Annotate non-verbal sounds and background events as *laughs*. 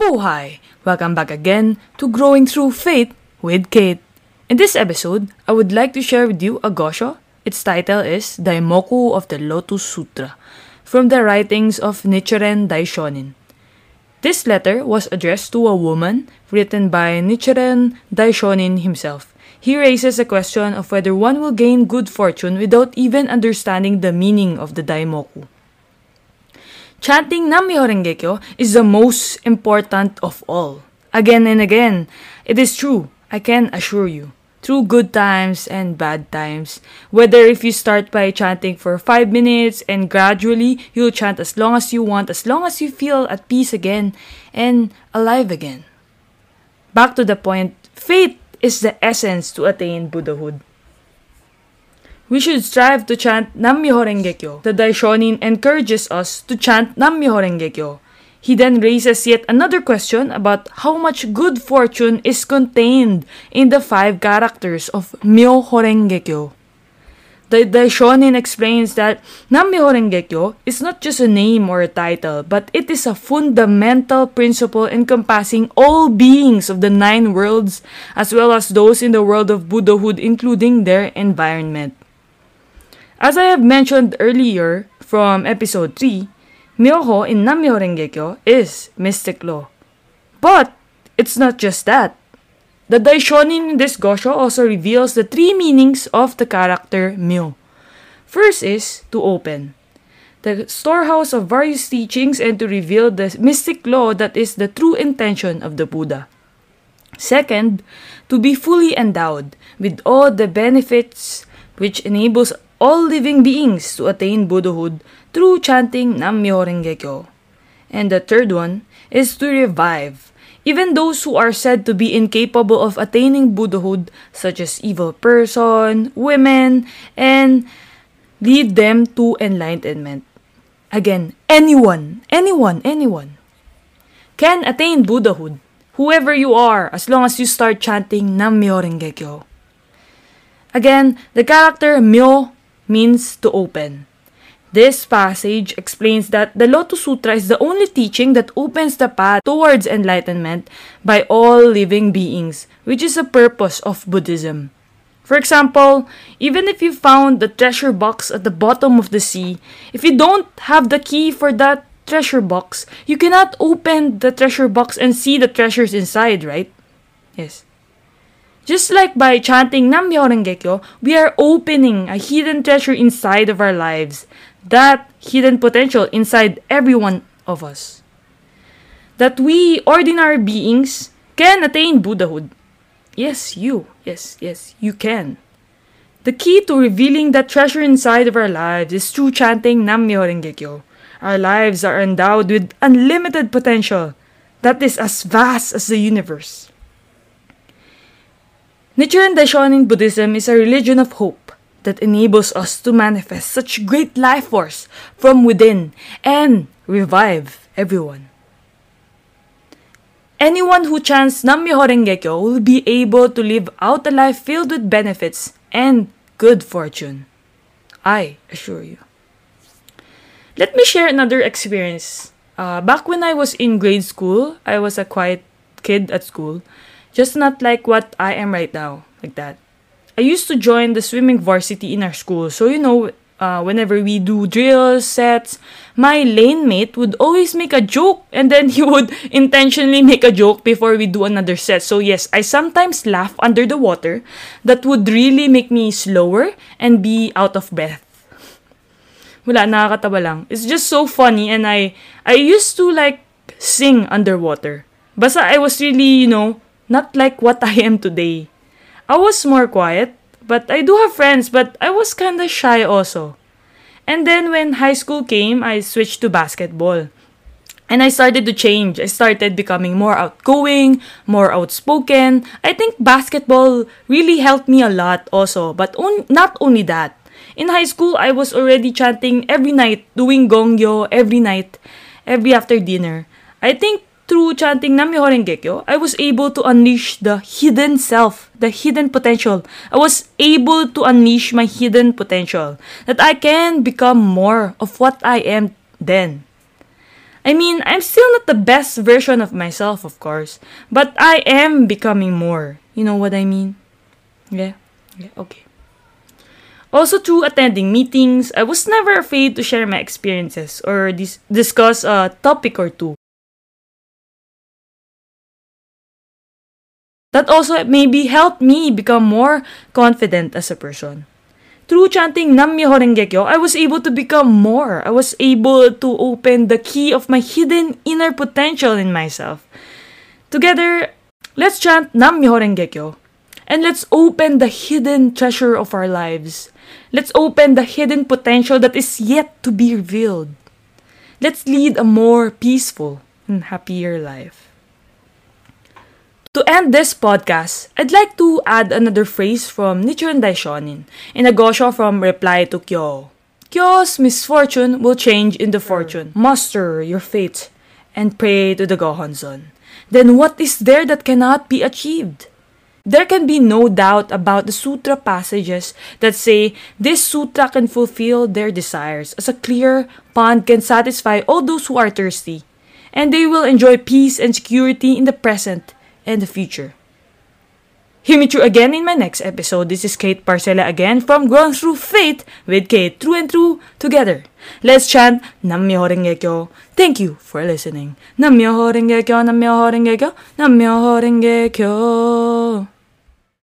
Mabuhay! Welcome back again to Growing Through Faith with Kate. In this episode, I would like to share with you a gosho. Its title is Daimoku of the Lotus Sutra, from the writings of Nichiren Daishonin. This letter was addressed to a woman written by Nichiren Daishonin himself. He raises a question of whether one will gain good fortune without even understanding the meaning of the Daimoku. Chanting Nam-myoho Renge Kyo is the most important of all. Again and again, it is true, I can assure you. Through good times and bad times, whether if you start by chanting for 5 minutes and gradually you'll chant as long as you want, as long as you feel at peace again and alive again. Back to the point, faith is the essence to attain Buddhahood. We should strive to chant Nam-myoho Renge Kyo. The Daishonin encourages us to chant Nam-myoho Renge Kyo. He then raises yet another question about how much good fortune is contained in the five characters of Myoho Renge Kyo. The Daishonin explains that Nam-myoho Renge Kyo is not just a name or a title, but it is a fundamental principle encompassing all beings of the nine worlds as well as those in the world of Buddhahood including their environment. As I have mentioned earlier from episode 3, Myoho in Nam-myoho Renge Kyo is mystic law. But it's not just that. The Daishonin in this Gosho also reveals the three meanings of the character Myo. First is to open, the storehouse of various teachings and to reveal the mystic law that is the true intention of the Buddha. Second, to be fully endowed with all the benefits which enables all living beings to attain Buddhahood through chanting Nam-myoho Renge Kyo. And the third one is to revive even those who are said to be incapable of attaining Buddhahood, such as evil person, women, and lead them to enlightenment. Again, anyone, anyone, anyone can attain Buddhahood. Whoever you are, as long as you start chanting Nam-myoho Renge Kyo. Again, the character Myo means to open. This passage explains that the Lotus Sutra is the only teaching that opens the path towards enlightenment by all living beings, which is the purpose of Buddhism. For example, even if you found the treasure box at the bottom of the sea, if you don't have the key for that treasure box, you cannot open the treasure box and see the treasures inside, right? Yes. Just like by chanting Nam-myoho Renge Kyo, we are opening a hidden treasure inside of our lives. That hidden potential inside every one of us. That we, ordinary beings, can attain Buddhahood. Yes, you. Yes, yes, you can. The key to revealing that treasure inside of our lives is through chanting Nam-myoho Renge Kyo. Our lives are endowed with unlimited potential that is as vast as the universe. Nichiren Daishonin Buddhism is a religion of hope that enables us to manifest such great life force from within and revive everyone. Anyone who chants Nam-myoho Renge Kyo will be able to live out a life filled with benefits and good fortune. I assure you. Let me share another experience. Uh, back when I was in grade school, I was a quiet kid at school. Just not like what I am right now, like that. I used to join the swimming varsity in our school, so you know, uh, whenever we do drills, sets, my lane mate would always make a joke and then he *laughs* would intentionally make a joke before we do another set. So, yes, I sometimes laugh under the water. That would really make me slower and be out of breath. Wala, nakakatawa lang. It's just so funny and I, I used to like sing underwater. Basta I was really, you know, not like what I am today. I was more quiet, but I do have friends, but I was kinda shy also. And then when high school came, I switched to basketball. And I started to change. I started becoming more outgoing, more outspoken. I think basketball really helped me a lot also. But on- not only that, in high school, I was already chanting every night, doing gongyo every night, every after dinner. I think through chanting Nam-myoho Renge Kyo, I was able to unleash the hidden self, the hidden potential. I was able to unleash my hidden potential. That I can become more of what I am then. I mean, I'm still not the best version of myself, of course, but I am becoming more. You know what I mean? Yeah? Yeah, okay. Also, through attending meetings, I was never afraid to share my experiences or dis- discuss a topic or two. That also it maybe helped me become more confident as a person. Through chanting Nam Myoho Renge Kyo, I was able to become more. I was able to open the key of my hidden inner potential in myself. Together, let's chant Nam Myoho Renge Kyo. And let's open the hidden treasure of our lives. Let's open the hidden potential that is yet to be revealed. Let's lead a more peaceful and happier life. To end this podcast, I'd like to add another phrase from Nichiren Daishonin in a gosho from Reply to Kyo'o. Kyo's misfortune will change into mm. fortune. Muster your fate and pray to the Gohonzon. Then what is there that cannot be achieved? There can be no doubt about the sutra passages that say this sutra can fulfill their desires, as a clear pond can satisfy all those who are thirsty, and they will enjoy peace and security in the present and the future. Hear me through again in my next episode. This is Kate Parcella again from Growing Through Faith with Kate, True and True, together. Let's chant Nam Myoho Renge Kyo. Thank you for listening. Nam Myoho Renge Kyo, Nam Myoho